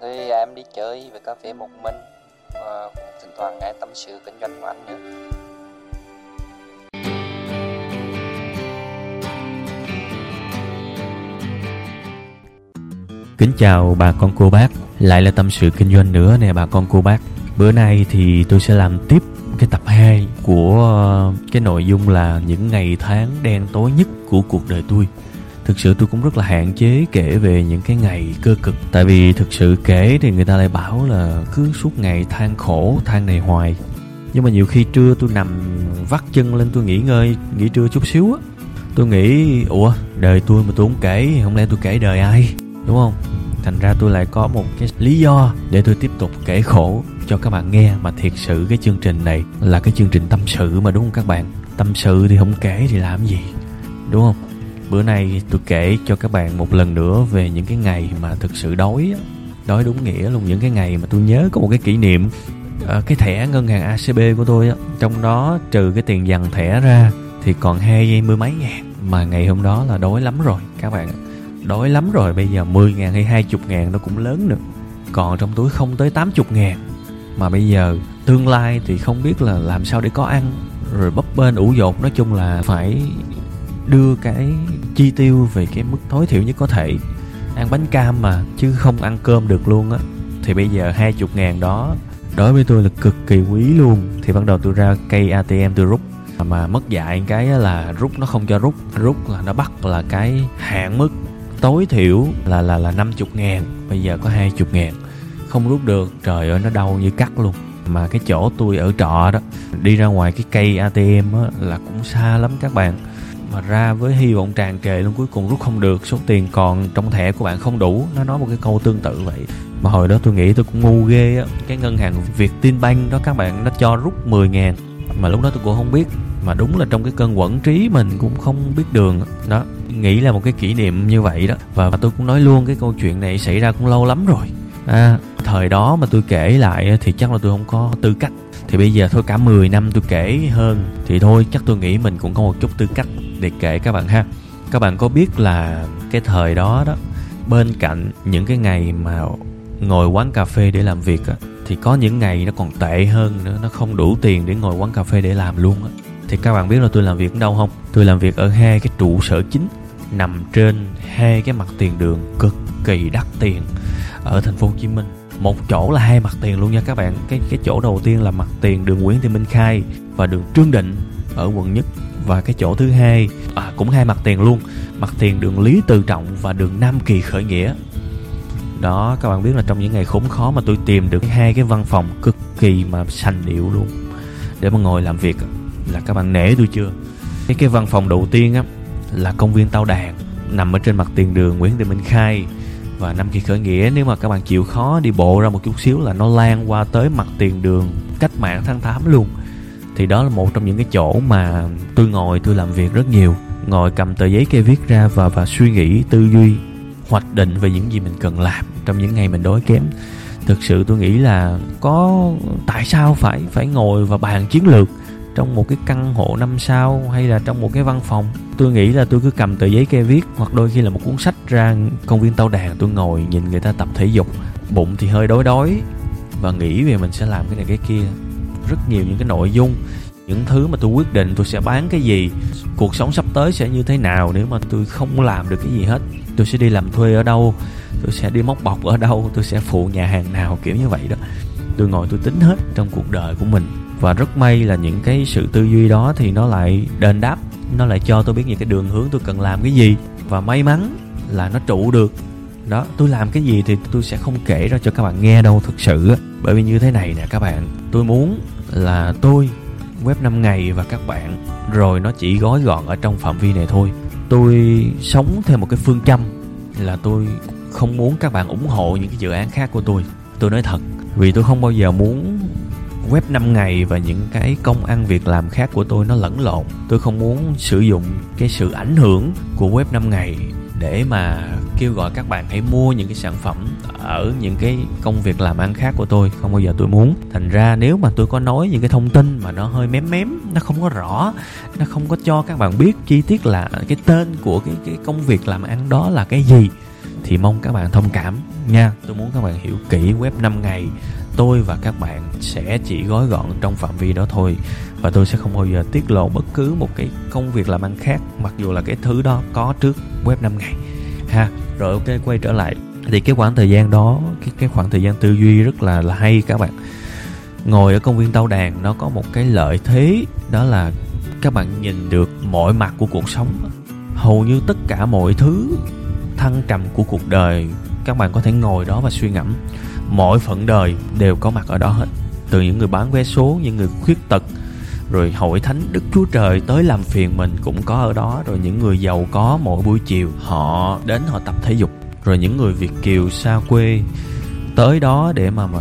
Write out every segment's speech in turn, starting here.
Thì à, em đi chơi về cà phê một mình và cũng thỉnh thoảng nghe tâm sự kinh doanh của anh nữa. Kính chào bà con cô bác, lại là tâm sự kinh doanh nữa nè bà con cô bác. Bữa nay thì tôi sẽ làm tiếp cái tập 2 của ờ, cái nội dung là những ngày tháng đen tối nhất của cuộc đời tôi thực sự tôi cũng rất là hạn chế kể về những cái ngày cơ cực. Tại vì thực sự kể thì người ta lại bảo là cứ suốt ngày than khổ, than này hoài. Nhưng mà nhiều khi trưa tôi nằm vắt chân lên tôi nghỉ ngơi, nghỉ trưa chút xíu á. Tôi nghĩ, ủa, đời tôi mà tôi không kể không lẽ tôi kể đời ai? Đúng không? Thành ra tôi lại có một cái lý do để tôi tiếp tục kể khổ cho các bạn nghe mà thiệt sự cái chương trình này là cái chương trình tâm sự mà, đúng không các bạn? Tâm sự thì không kể thì làm gì? Đúng không? Bữa nay tôi kể cho các bạn một lần nữa về những cái ngày mà thực sự đói đói đúng nghĩa luôn những cái ngày mà tôi nhớ có một cái kỷ niệm à, cái thẻ ngân hàng acb của tôi á. Trong đó trừ cái tiền dằn thẻ ra thì còn hai mươi mấy ngàn. Mà ngày hôm đó là đói lắm rồi các bạn đói lắm rồi bây giờ 10 ngàn hay 20 ngàn nó cũng lớn nữa. Còn trong túi không tới 80 ngàn. Mà bây giờ tương lai thì không biết là làm sao để có ăn. Rồi bấp bên ủ dột nói chung là phải đưa cái chi tiêu về cái mức tối thiểu nhất có thể. Ăn bánh cam mà, chứ không ăn cơm được luôn á. Thì bây giờ hai chục ngàn đó, đối với tôi là cực kỳ quý luôn. Thì ban đầu tôi ra cây atm tôi rút. Mà mất dạy cái là rút nó không cho rút. Rút là nó bắt là cái hạn mức tối thiểu là là là năm chục ngàn. Bây giờ có hai chục ngàn. Không rút được, trời ơi, nó đau như cắt luôn. Mà cái chỗ tôi ở trọ đó, đi ra ngoài cái cây atm á là cũng xa lắm các bạn mà ra với hy vọng tràn trề luôn cuối cùng rút không được. Số tiền còn trong thẻ của bạn không đủ. Nó nói một cái câu tương tự vậy. Mà hồi đó tôi nghĩ tôi cũng ngu ghê á. Cái ngân hàng việt tin banh đó các bạn nó cho rút 10 ngàn. Mà lúc đó tôi cũng không biết. Mà đúng là trong cái cơn quẩn trí mình cũng không biết đường. Đó nghĩ là một cái kỷ niệm như vậy đó. Và tôi cũng nói luôn cái câu chuyện này xảy ra cũng lâu lắm rồi. À, thời đó mà tôi kể lại thì chắc là tôi không có tư cách thì bây giờ thôi cả 10 năm tôi kể hơn thì thôi chắc tôi nghĩ mình cũng có một chút tư cách để kể các bạn ha. Các bạn có biết là cái thời đó đó bên cạnh những cái ngày mà ngồi quán cà phê để làm việc á, thì có những ngày nó còn tệ hơn nữa nó không đủ tiền để ngồi quán cà phê để làm luôn á. Thì các bạn biết là tôi làm việc ở đâu không? Tôi làm việc ở hai cái trụ sở chính nằm trên hai cái mặt tiền đường cực kỳ đắt tiền ở thành phố Hồ Chí Minh một chỗ là hai mặt tiền luôn nha các bạn. Cái cái chỗ đầu tiên là mặt tiền đường Nguyễn Thị Minh Khai và đường Trương Định ở quận nhất. Và cái chỗ thứ hai à, cũng hai mặt tiền luôn. Mặt tiền đường Lý Tự Trọng và đường Nam Kỳ Khởi Nghĩa. Đó các bạn biết là trong những ngày khốn khó mà tôi tìm được hai cái văn phòng cực kỳ mà sành điệu luôn. Để mà ngồi làm việc là các bạn nể tôi chưa? Cái cái văn phòng đầu tiên á là công viên Tao Đàn nằm ở trên mặt tiền đường Nguyễn Thị Minh Khai và năm Kỳ Khởi Nghĩa, nếu mà các bạn chịu khó đi bộ ra một chút xíu là nó lan qua tới mặt tiền đường cách mạng tháng 8 luôn. Thì đó là một trong những cái chỗ mà tôi ngồi, tôi làm việc rất nhiều. Ngồi cầm tờ giấy kê viết ra và và suy nghĩ, tư duy, hoạch định về những gì mình cần làm trong những ngày mình đói kém. Thực sự tôi nghĩ là có, tại sao phải phải ngồi và bàn chiến lược? Trong một cái căn hộ năm sao hay là trong một cái văn phòng. Tôi nghĩ là tôi cứ cầm tờ giấy kê viết, hoặc đôi khi là một cuốn sách ra công viên tao đàn, tôi ngồi nhìn người ta tập thể dục. Bụng thì hơi đói đói và nghĩ về mình sẽ làm cái này cái kia. Rất nhiều những cái nội dung, những thứ mà tôi quyết định tôi sẽ bán cái gì, cuộc sống sắp tới sẽ như thế nào nếu mà tôi không làm được cái gì hết. Tôi sẽ đi làm thuê ở đâu, tôi sẽ đi móc bọc ở đâu, tôi sẽ phụ nhà hàng nào, kiểu như vậy đó. Tôi ngồi tôi tính hết trong cuộc đời của mình và rất may là những cái sự tư duy đó thì nó lại đền đáp, nó lại cho tôi biết những cái đường hướng tôi cần làm cái gì. Và may mắn là nó trụ được. Đó, tôi làm cái gì thì tôi sẽ không kể ra cho các bạn nghe đâu thực sự bởi vì như thế này nè các bạn, tôi muốn là tôi, web 5 ngày và các bạn, rồi nó chỉ gói gọn ở trong phạm vi này thôi. Tôi sống theo một cái phương châm là tôi không muốn các bạn ủng hộ những cái dự án khác của tôi. Tôi nói thật, vì tôi không bao giờ muốn web 5 ngày và những cái công ăn việc làm khác của tôi nó lẫn lộn. Tôi không muốn sử dụng cái sự ảnh hưởng của web 5 ngày để mà kêu gọi các bạn hãy mua những cái sản phẩm ở những cái công việc làm ăn khác của tôi. Không bao giờ tôi muốn. Thành ra nếu mà tôi có nói những cái thông tin mà nó hơi mém mém, nó không có rõ, nó không có cho các bạn biết chi tiết là cái tên của cái cái công việc làm ăn đó là cái gì, thì mong các bạn thông cảm nha. Tôi muốn các bạn hiểu kỹ web 5 ngày tôi và các bạn sẽ chỉ gói gọn trong phạm vi đó thôi, và tôi sẽ không bao giờ tiết lộ bất cứ một cái công việc làm ăn khác, mặc dù là cái thứ đó có trước web 5 ngày. Ha, rồi ok, quay trở lại. Thì cái khoảng thời gian đó, cái cái khoảng thời gian tư duy rất là là hay các bạn. Ngồi ở công viên tao đàn, nó có một cái lợi thế, đó là các bạn nhìn được mọi mặt của cuộc sống. Hầu như tất cả mọi thứ thăng trầm của cuộc đời, các bạn có thể ngồi đó và suy ngẫm mọi phận đời đều có mặt ở đó hết. Từ những người bán vé số, những người khuyết tật, rồi hội thánh, đức chúa trời tới làm phiền mình cũng có ở đó. Rồi những người giàu có mỗi buổi chiều, họ đến họ tập thể dục. Rồi những người việt kiều xa quê tới đó để mà mà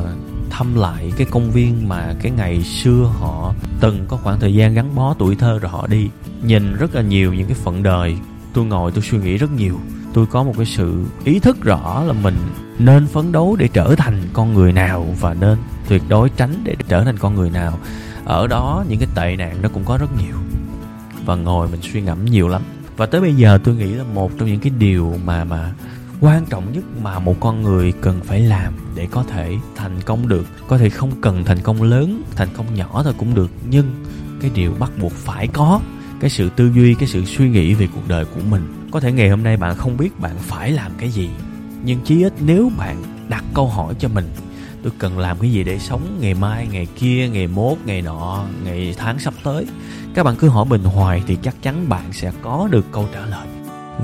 thăm lại cái công viên mà cái ngày xưa họ từng có khoảng thời gian gắn bó tuổi thơ rồi họ đi. Nhìn rất là nhiều những cái phận đời. Tôi ngồi tôi suy nghĩ rất nhiều tôi có một cái sự ý thức rõ là mình nên phấn đấu để trở thành con người nào và nên tuyệt đối tránh để trở thành con người nào. Ở đó, những cái tệ nạn nó cũng có rất nhiều và ngồi mình suy ngẫm nhiều lắm. Và tới bây giờ, tôi nghĩ là một trong những cái điều mà mà quan trọng nhất mà một con người cần phải làm để có thể thành công được. Có thể không cần thành công lớn, thành công nhỏ thôi cũng được, nhưng cái điều bắt buộc phải có, cái sự tư duy, cái sự suy nghĩ về cuộc đời của mình có thể ngày hôm nay bạn không biết bạn phải làm cái gì, nhưng chí ít nếu bạn đặt câu hỏi cho mình, tôi cần làm cái gì để sống ngày mai, ngày kia, ngày mốt, ngày nọ, ngày tháng sắp tới? Các bạn cứ hỏi mình hoài thì chắc chắn bạn sẽ có được câu trả lời.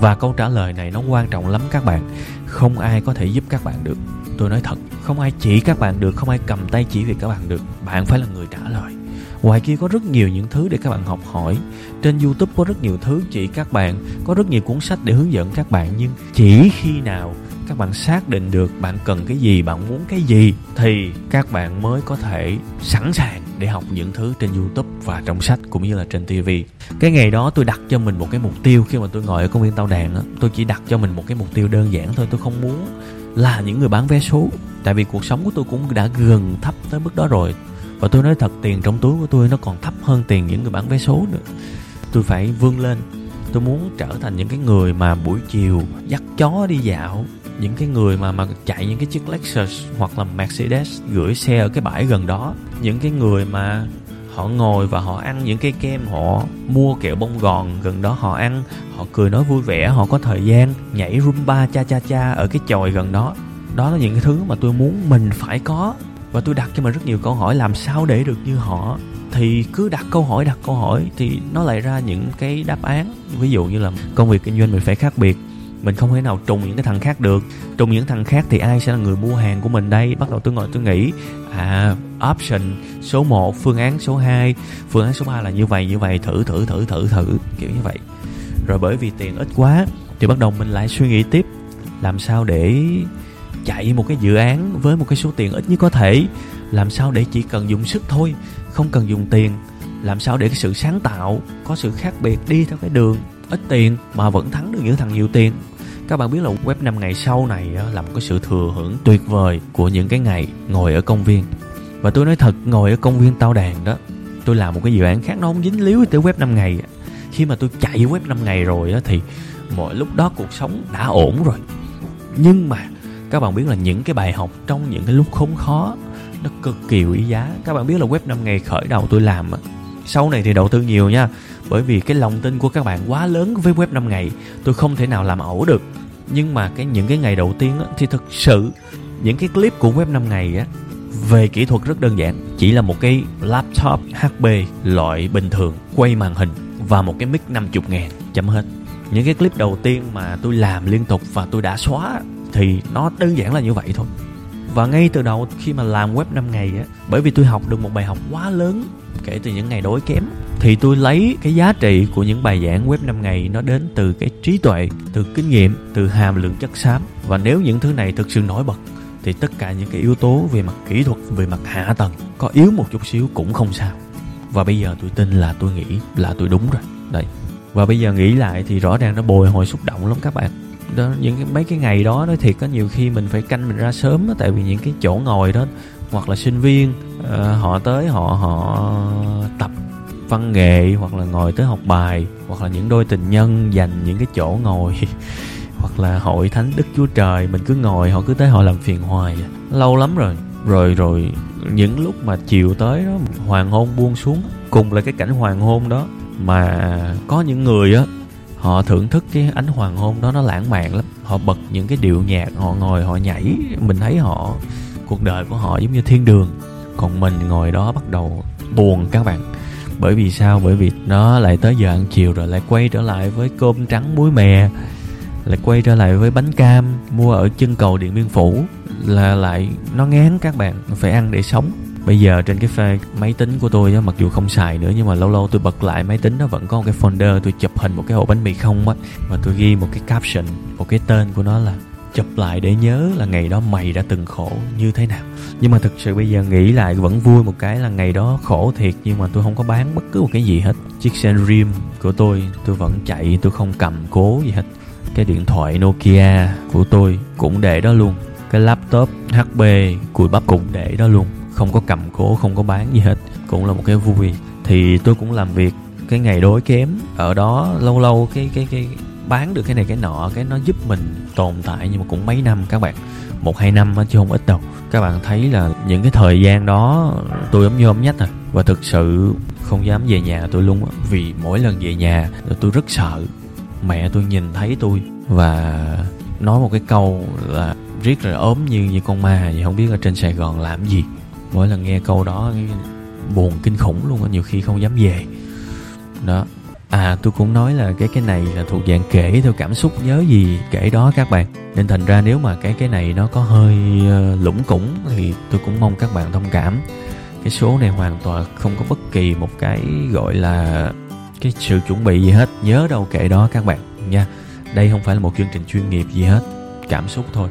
Và câu trả lời này nó quan trọng lắm các bạn. Không ai có thể giúp các bạn được. Tôi nói thật, không ai chỉ các bạn được, không ai cầm tay chỉ việc các bạn được. Bạn phải là người trả lời ngoài kia có rất nhiều những thứ để các bạn học hỏi. Trên youtube có rất nhiều thứ, chỉ các bạn, có rất nhiều cuốn sách để hướng dẫn các bạn, nhưng chỉ khi nào các bạn xác định được bạn cần cái gì, bạn muốn cái gì, thì các bạn mới có thể sẵn sàng để học những thứ trên youtube và trong sách cũng như là trên tv cái ngày đó tôi đặt cho mình một cái mục tiêu khi mà tôi ngồi ở công viên tao đàn á. Tôi chỉ đặt cho mình một cái mục tiêu đơn giản thôi, tôi không muốn là những người bán vé số. Tại vì cuộc sống của tôi cũng đã gần thấp tới mức đó rồi và tôi nói thật, tiền trong túi của tôi nó còn thấp hơn tiền những người bán vé số nữa. Tôi phải vươn lên. Tôi muốn trở thành những cái người mà buổi chiều dắt chó đi dạo, những cái người mà mà chạy những cái chiếc Lexus hoặc là Mercedes gửi xe ở cái bãi gần đó. Những cái người mà họ ngồi và họ ăn những cái kem họ mua kẹo bông gòn gần đó họ ăn. Họ cười nói vui vẻ, họ có thời gian nhảy rumba cha cha cha ở cái chòi gần đó. Đó là những cái thứ mà tôi muốn mình phải có và tôi đặt cho mình rất nhiều câu hỏi, làm sao để được như họ? Thì cứ đặt câu hỏi, đặt câu hỏi thì nó lại ra những cái đáp án. Ví dụ như là công việc kinh doanh mình phải khác biệt. Mình không thể nào trùng những cái thằng khác được. Trùng những thằng khác thì ai sẽ là người mua hàng của mình đây? Bắt đầu tôi ngồi tôi nghĩ à option số 1 phương án số 2 phương án số 3 là như vậy như vậy, thử thử thử thử thử, kiểu như vậy. Rồi bởi vì tiền ít quá thì bắt đầu mình lại suy nghĩ tiếp, làm sao để chạy một cái dự án với một cái số tiền ít nhất có thể, làm sao để chỉ cần dùng sức thôi, không cần dùng tiền? Làm sao để cái sự sáng tạo có sự khác biệt đi theo cái đường ít tiền mà vẫn thắng được những thằng nhiều tiền? Các bạn biết là web 5 ngày sau này là một cái sự thừa hưởng tuyệt vời của những cái ngày ngồi ở công viên. Và tôi nói thật, ngồi ở công viên tao đàn đó, tôi làm một cái dự án khác nó không dính líu tới web 5 ngày khi mà tôi chạy web 5 ngày rồi thì mọi lúc đó cuộc sống đã ổn rồi. Nhưng mà các bạn biết là những cái bài học trong những cái lúc khốn khó nó cực kỳ quý giá. Các bạn biết là web 5 ngày khởi đầu tôi làm á sau này thì đầu tư nhiều nha. Bởi vì cái lòng tin của các bạn quá lớn với web 5 ngày tôi không thể nào làm ẩu được. Nhưng mà cái những cái ngày đầu tiên á, thì thực sự những cái clip của web 5 ngày á về kỹ thuật rất đơn giản. Chỉ là một cái laptop HP loại bình thường quay màn hình và một cái mic 50 ngàn chấm hết. Những cái clip đầu tiên mà tôi làm liên tục và tôi đã xóa thì nó đơn giản là như vậy thôi. Và ngay từ đầu khi mà làm web 5 ngày á, bởi vì tôi học được một bài học quá lớn, kể từ những ngày đối kém, thì tôi lấy cái giá trị của những bài giảng web 5 ngày nó đến từ cái trí tuệ, từ kinh nghiệm, từ hàm lượng chất xám. Và nếu những thứ này thực sự nổi bật, thì tất cả những cái yếu tố về mặt kỹ thuật, về mặt hạ tầng có yếu một chút xíu cũng không sao. Và bây giờ tôi tin là tôi nghĩ là tôi đúng rồi. Đây. Và bây giờ nghĩ lại thì rõ ràng nó bồi hồi xúc động lắm các bạn đó những cái mấy cái ngày đó nói thiệt có nhiều khi mình phải canh mình ra sớm đó, tại vì những cái chỗ ngồi đó hoặc là sinh viên uh, họ tới họ họ tập văn nghệ hoặc là ngồi tới học bài hoặc là những đôi tình nhân dành những cái chỗ ngồi hoặc là hội thánh đức chúa trời mình cứ ngồi họ cứ tới họ làm phiền hoài à. lâu lắm rồi rồi rồi những lúc mà chiều tới đó hoàng hôn buông xuống cùng là cái cảnh hoàng hôn đó mà có những người á họ thưởng thức cái ánh hoàng hôn đó nó lãng mạn lắm. Họ bật những cái điệu nhạc, họ ngồi, họ nhảy. Mình thấy họ, cuộc đời của họ giống như thiên đường. Còn mình ngồi đó bắt đầu buồn các bạn. Bởi vì sao? Bởi vì nó lại tới giờ ăn chiều rồi lại quay trở lại với cơm trắng muối mè. Lại quay trở lại với bánh cam mua ở chân cầu điện biên phủ. Là lại nó ngán các bạn, phải ăn để sống bây giờ trên cái phê máy tính của tôi á, mặc dù không xài nữa, nhưng mà lâu lâu tôi bật lại máy tính nó vẫn có một cái folder, tôi chụp hình một cái ổ bánh mì không á. Và tôi ghi một cái caption, một cái tên của nó là chụp lại để nhớ là ngày đó mày đã từng khổ như thế nào. Nhưng mà thực sự bây giờ nghĩ lại vẫn vui một cái là ngày đó khổ thiệt, nhưng mà tôi không có bán bất cứ một cái gì hết. Chiếc xe rim của tôi tôi vẫn chạy, tôi không cầm cố gì hết. Cái điện thoại Nokia của tôi cũng để đó luôn. Cái laptop HP cùi bắp cũng để đó luôn không có cầm cố, không có bán gì hết, cũng là một cái vui. Thì tôi cũng làm việc cái ngày đối kém, ở đó lâu lâu cái cái cái bán được cái này cái nọ, cái nó giúp mình tồn tại nhưng mà cũng mấy năm các bạn, một hai năm chứ không ít đâu. Các bạn thấy là những cái thời gian đó tôi ấm như ốm nhách à và thực sự không dám về nhà tôi luôn vì mỗi lần về nhà tôi rất sợ mẹ tôi nhìn thấy tôi. Và nói một cái câu là riết rồi ốm như như con ma vậy, không biết ở trên sài gòn làm gì mỗi lần nghe câu đó buồn kinh khủng luôn nhiều khi không dám về. Đó. À tôi cũng nói là cái cái này là thuộc dạng kể theo cảm xúc, nhớ gì kể đó các bạn. Nên thành ra nếu mà cái cái này nó có hơi ờ, lủng củng thì tôi cũng mong các bạn thông cảm. Cái số này hoàn toàn không có bất kỳ một cái gọi là cái sự chuẩn bị gì hết. Nhớ đâu kể đó các bạn nha. Đây không phải là một chương trình chuyên nghiệp gì hết, cảm xúc thôi.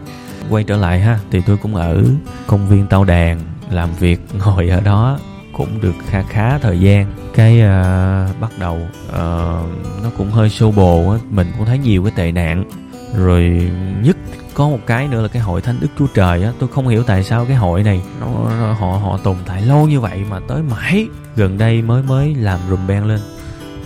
Quay trở lại ha, thì tôi cũng ở công viên tao đàn làm việc ngồi ở đó cũng được khá khá thời gian. Cái uh, bắt đầu uh, nó cũng hơi xô bồ á mình cũng thấy nhiều cái tệ nạn. Rồi nhất có một cái nữa là cái hội thánh đức chúa trời á tôi không hiểu tại sao cái hội này nó, nó họ họ tồn tại lâu như vậy mà tới mãi gần đây mới mới làm rùm beng lên.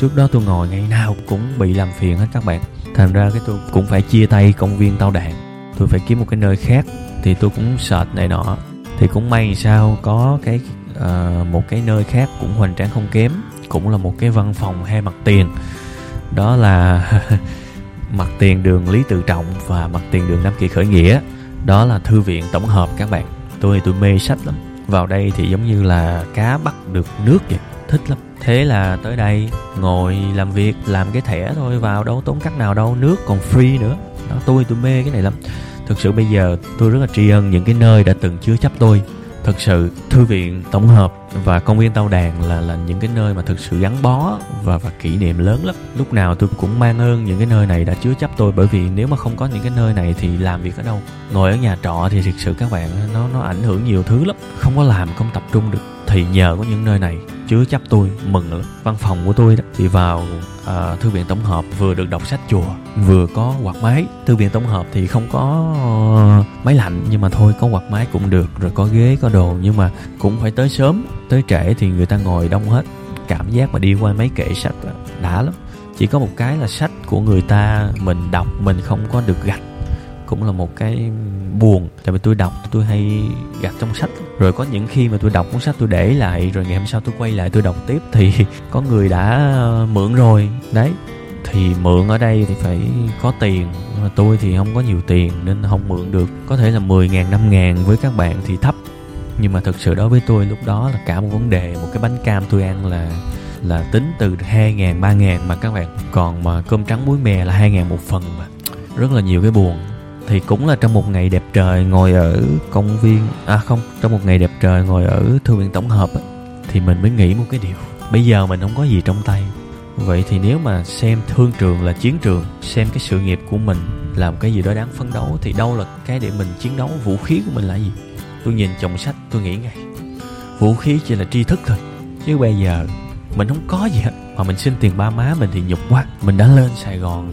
Trước đó tôi ngồi ngày nào cũng bị làm phiền hết các bạn. Thành ra cái tôi cũng phải chia tay công viên tao đạn. tôi phải kiếm một cái nơi khác thì tôi cũng sợ này nọ thì cũng may sao có cái uh, một cái nơi khác cũng hoành tráng không kém cũng là một cái văn phòng hai mặt tiền. Đó là mặt tiền đường lý tự trọng và mặt tiền đường nam kỳ khởi nghĩa. Đó là thư viện tổng hợp các bạn. Tôi tôi mê sách lắm. Vào đây thì giống như là cá bắt được nước vậy. Thích lắm. Thế là tới đây ngồi làm việc làm cái thẻ thôi vào đâu tốn cắt nào đâu nước còn free nữa. Đó tôi tôi mê cái này lắm thực sự bây giờ tôi rất là tri ân những cái nơi đã từng chứa chấp tôi. Thực sự, thư viện, tổng hợp và công viên tao đàn là là những cái nơi mà thực sự gắn bó và và kỷ niệm lớn lắm. Lúc nào tôi cũng mang ơn những cái nơi này đã chứa chấp tôi, bởi vì nếu mà không có những cái nơi này thì làm việc ở đâu? Ngồi ở nhà trọ thì thực sự các bạn, nó nó ảnh hưởng nhiều thứ lắm. Không có làm không tập trung được thì nhờ có những nơi này chứa chấp tôi mừng lắm. Văn phòng của tôi đó thì vào uh, thư viện tổng hợp vừa được đọc sách chùa vừa có quạt máy. Thư viện tổng hợp thì không có uh, máy lạnh nhưng mà thôi có quạt máy cũng được rồi có ghế có đồ. Nhưng mà cũng phải tới sớm tới trễ thì người ta ngồi đông hết. Cảm giác mà đi qua mấy kệ sách đã lắm. Chỉ có một cái là sách của người ta mình đọc mình không có được gạch cũng là một cái buồn, tại vì tôi đọc, tôi hay gặp trong sách. Rồi có những khi mà tôi đọc cuốn sách tôi để lại, rồi ngày hôm sau tôi quay lại tôi đọc tiếp thì có người đã ờ, mượn rồi. Đấy, thì mượn ở đây thì phải có tiền, mà tôi thì không có nhiều tiền nên không mượn được. Có thể là 10 ngàn 5 ngàn với các bạn thì thấp. Nhưng mà thực sự đối với tôi lúc đó là cả một vấn đề, một cái bánh cam tôi ăn là là tính từ 2 ngàn 3 ngàn mà các bạn. Còn mà cơm trắng muối mè là 2 ngàn một phần mà. Rất là nhiều cái buồn thì cũng là trong một ngày đẹp trời ngồi ở công viên à không trong một ngày đẹp trời ngồi ở thư viện tổng hợp ấy, thì mình mới nghĩ một cái điều. Bây giờ mình không có gì trong tay. Vậy thì nếu mà xem thương trường là chiến trường xem cái sự nghiệp của mình làm cái gì đó đáng phấn đấu thì đâu là cái để mình chiến đấu vũ khí của mình là gì? Tôi nhìn chồng sách tôi nghĩ ngay. Vũ khí chỉ là tri thức thôi chứ bây giờ mình không có gì hết. Mà mình xin tiền ba má mình thì nhục quá. Mình đã lên sài gòn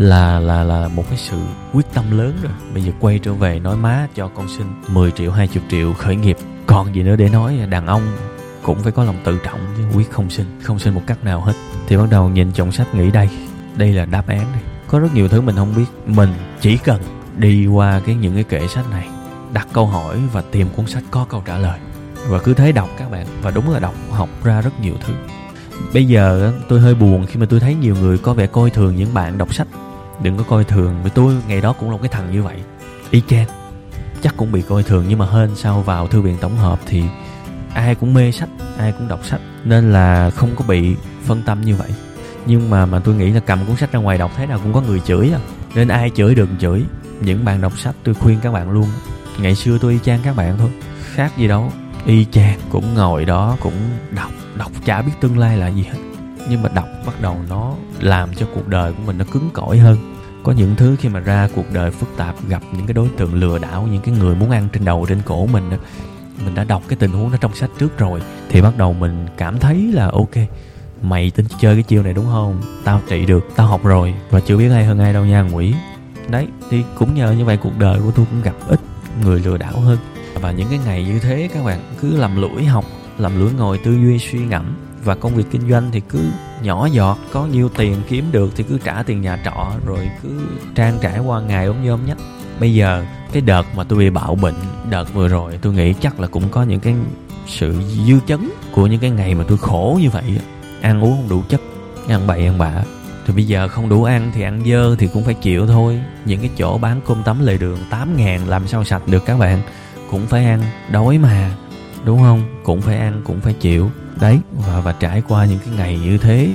là là là một cái sự quyết tâm lớn rồi. Bây giờ quay trở về nói má cho con xin 10 triệu 20 triệu khởi nghiệp. Còn gì nữa để nói, đàn ông cũng phải có lòng tự trọng chứ, quyết không xin không xin một cách nào hết. Thì bắt đầu nhìn trọng sách nghĩ đây đây là đáp án đây. Có rất nhiều thứ mình không biết, mình chỉ cần đi qua cái những cái kệ sách này, đặt câu hỏi và tìm cuốn sách có câu trả lời. Và cứ thế đọc các bạn, và đúng là đọc, học ra rất nhiều thứ. Bây giờ tôi hơi buồn khi mà tôi thấy nhiều người có vẻ coi thường những bạn đọc sách đừng có coi thường vì tôi ngày đó cũng là một cái thằng như vậy. Y chang. Chắc cũng bị coi thường, nhưng mà hên sau vào thư viện tổng hợp thì ai cũng mê sách, ai cũng đọc sách, nên là không có bị phân tâm như vậy. Nhưng mà mà tôi nghĩ là cầm cuốn sách ra ngoài đọc thế nào cũng có người chửi à. Nên ai chửi đừng chửi. Những bạn đọc sách, tôi khuyên các bạn luôn, ngày xưa tôi y chang các bạn thôi. Khác gì đâu. Y chang, cũng ngồi đó, cũng đọc đọc chả biết tương lai là gì hết nhưng mà đọc bắt đầu nó làm cho cuộc đời của mình nó cứng cỏi hơn. Có những thứ khi mà ra cuộc đời phức tạp, gặp những cái đối tượng lừa đảo, những cái người muốn ăn trên đầu, trên cổ mình mình đã đọc cái tình huống đó trong sách trước rồi, thì bắt đầu mình cảm thấy là, ok, mày tính chơi cái chiêu này đúng không? Tao trị được, tao học rồi, và chưa biết ai hơn ai đâu nha quỷ đấy, thì cũng nhờ như vậy cuộc đời của tôi cũng gặp ít người lừa đảo hơn. Và những cái ngày như thế các bạn, cứ làm lũi học làm lũi ngồi tư duy suy ngẫm và công việc kinh doanh thì cứ nhỏ giọt, có nhiêu tiền kiếm được thì cứ trả tiền nhà trọ, rồi cứ trang trải qua ngày ốm nhôm nhách bây giờ, cái đợt mà tôi bị bạo bệnh, đợt vừa rồi, tôi nghĩ chắc là cũng có những cái sự dư chấn của những cái ngày mà tôi khổ như vậy ăn uống không đủ chất, ăn bậy ăn bạ. Thì bây giờ không đủ ăn thì ăn dơ thì cũng phải chịu thôi. Những cái chỗ bán cơm tấm lề đường 8 ngàn làm sao sạch được các bạn. Cũng phải ăn, đói mà, đúng không? Cũng phải ăn, cũng phải chịu đấy và và trải qua những cái ngày như thế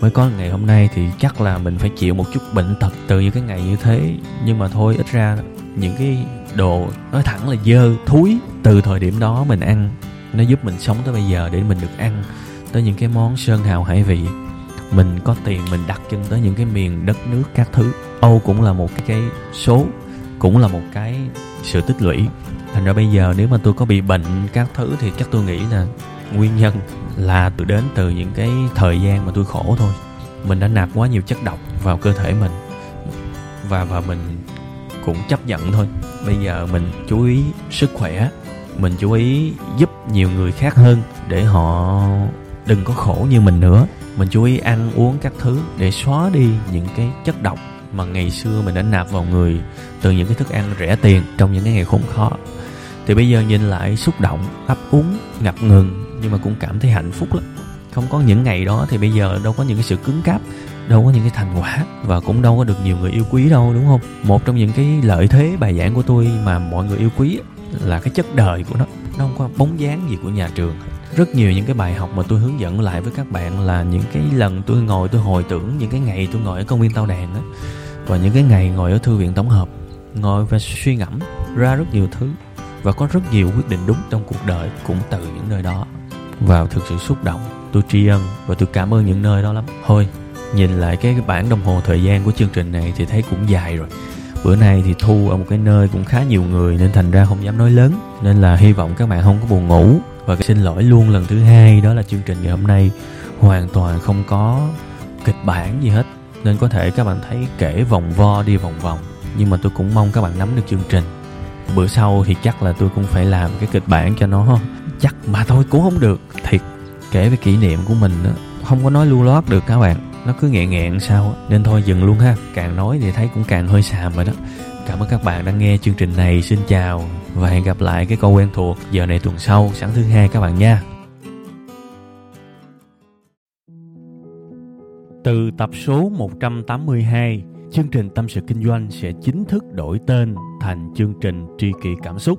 mới có ngày hôm nay thì chắc là mình phải chịu một chút bệnh tật từ những cái ngày như thế. Nhưng mà thôi ít ra những cái đồ nói thẳng là dơ thúi từ thời điểm đó mình ăn nó giúp mình sống tới bây giờ để mình được ăn tới những cái món sơn hào hải vị. Mình có tiền mình đặt chân tới những cái miền đất nước các thứ. Âu cũng là một cái, cái số cũng là một cái sự tích lũy. Thành ra bây giờ nếu mà tôi có bị bệnh các thứ thì chắc tôi nghĩ là nguyên nhân là từ đến từ những cái thời gian mà tôi khổ thôi. Mình đã nạp quá nhiều chất độc vào cơ thể mình và và mình cũng chấp nhận thôi. Bây giờ mình chú ý sức khỏe, mình chú ý giúp nhiều người khác hơn để họ đừng có khổ như mình nữa. Mình chú ý ăn uống các thứ để xóa đi những cái chất độc mà ngày xưa mình đã nạp vào người từ những cái thức ăn rẻ tiền trong những cái ngày khốn khó. Thì bây giờ nhìn lại xúc động, ấp úng, ngập ngừng nhưng mà cũng cảm thấy hạnh phúc lắm. Không có những ngày đó thì bây giờ đâu có những cái sự cứng cáp, đâu có những cái thành quả và cũng đâu có được nhiều người yêu quý đâu, đúng không? Một trong những cái lợi thế bài giảng của tôi mà mọi người yêu quý là cái chất đời của nó. Nó không có bóng dáng gì của nhà trường. Rất nhiều những cái bài học mà tôi hướng dẫn lại với các bạn là những cái lần tôi ngồi tôi hồi tưởng những cái ngày tôi ngồi ở công viên tao đàn á, và những cái ngày ngồi ở thư viện tổng hợp, ngồi và suy ngẫm ra rất nhiều thứ và có rất nhiều quyết định đúng trong cuộc đời cũng từ những nơi đó vào thực sự xúc động. Tôi tri ân và tôi cảm ơn những nơi đó lắm. Thôi, nhìn lại cái bản đồng hồ thời gian của chương trình này thì thấy cũng dài rồi. Bữa nay thì thu ở một cái nơi cũng khá nhiều người nên thành ra không dám nói lớn. Nên là hy vọng các bạn không có buồn ngủ. Và xin lỗi luôn lần thứ hai, đó là chương trình ngày hôm nay hoàn toàn không có kịch bản gì hết. Nên có thể các bạn thấy kể vòng vo đi vòng vòng. Nhưng mà tôi cũng mong các bạn nắm được chương trình. Bữa sau thì chắc là tôi cũng phải làm cái kịch bản cho nó chắc mà thôi, cũng không được. Thiệt, kể về kỷ niệm của mình đó không có nói lưu loát được các bạn. Nó cứ nghẹn nghẹn sao nên thôi dừng luôn ha. Càng nói thì thấy cũng càng hơi xàm rồi đó. Cảm ơn các bạn đã nghe chương trình này. Xin chào và hẹn gặp lại cái câu quen thuộc giờ này tuần sau, sáng thứ hai các bạn nha. Từ tập số 182 chương trình tâm sự kinh doanh sẽ chính thức đổi tên thành chương trình tri kỷ cảm xúc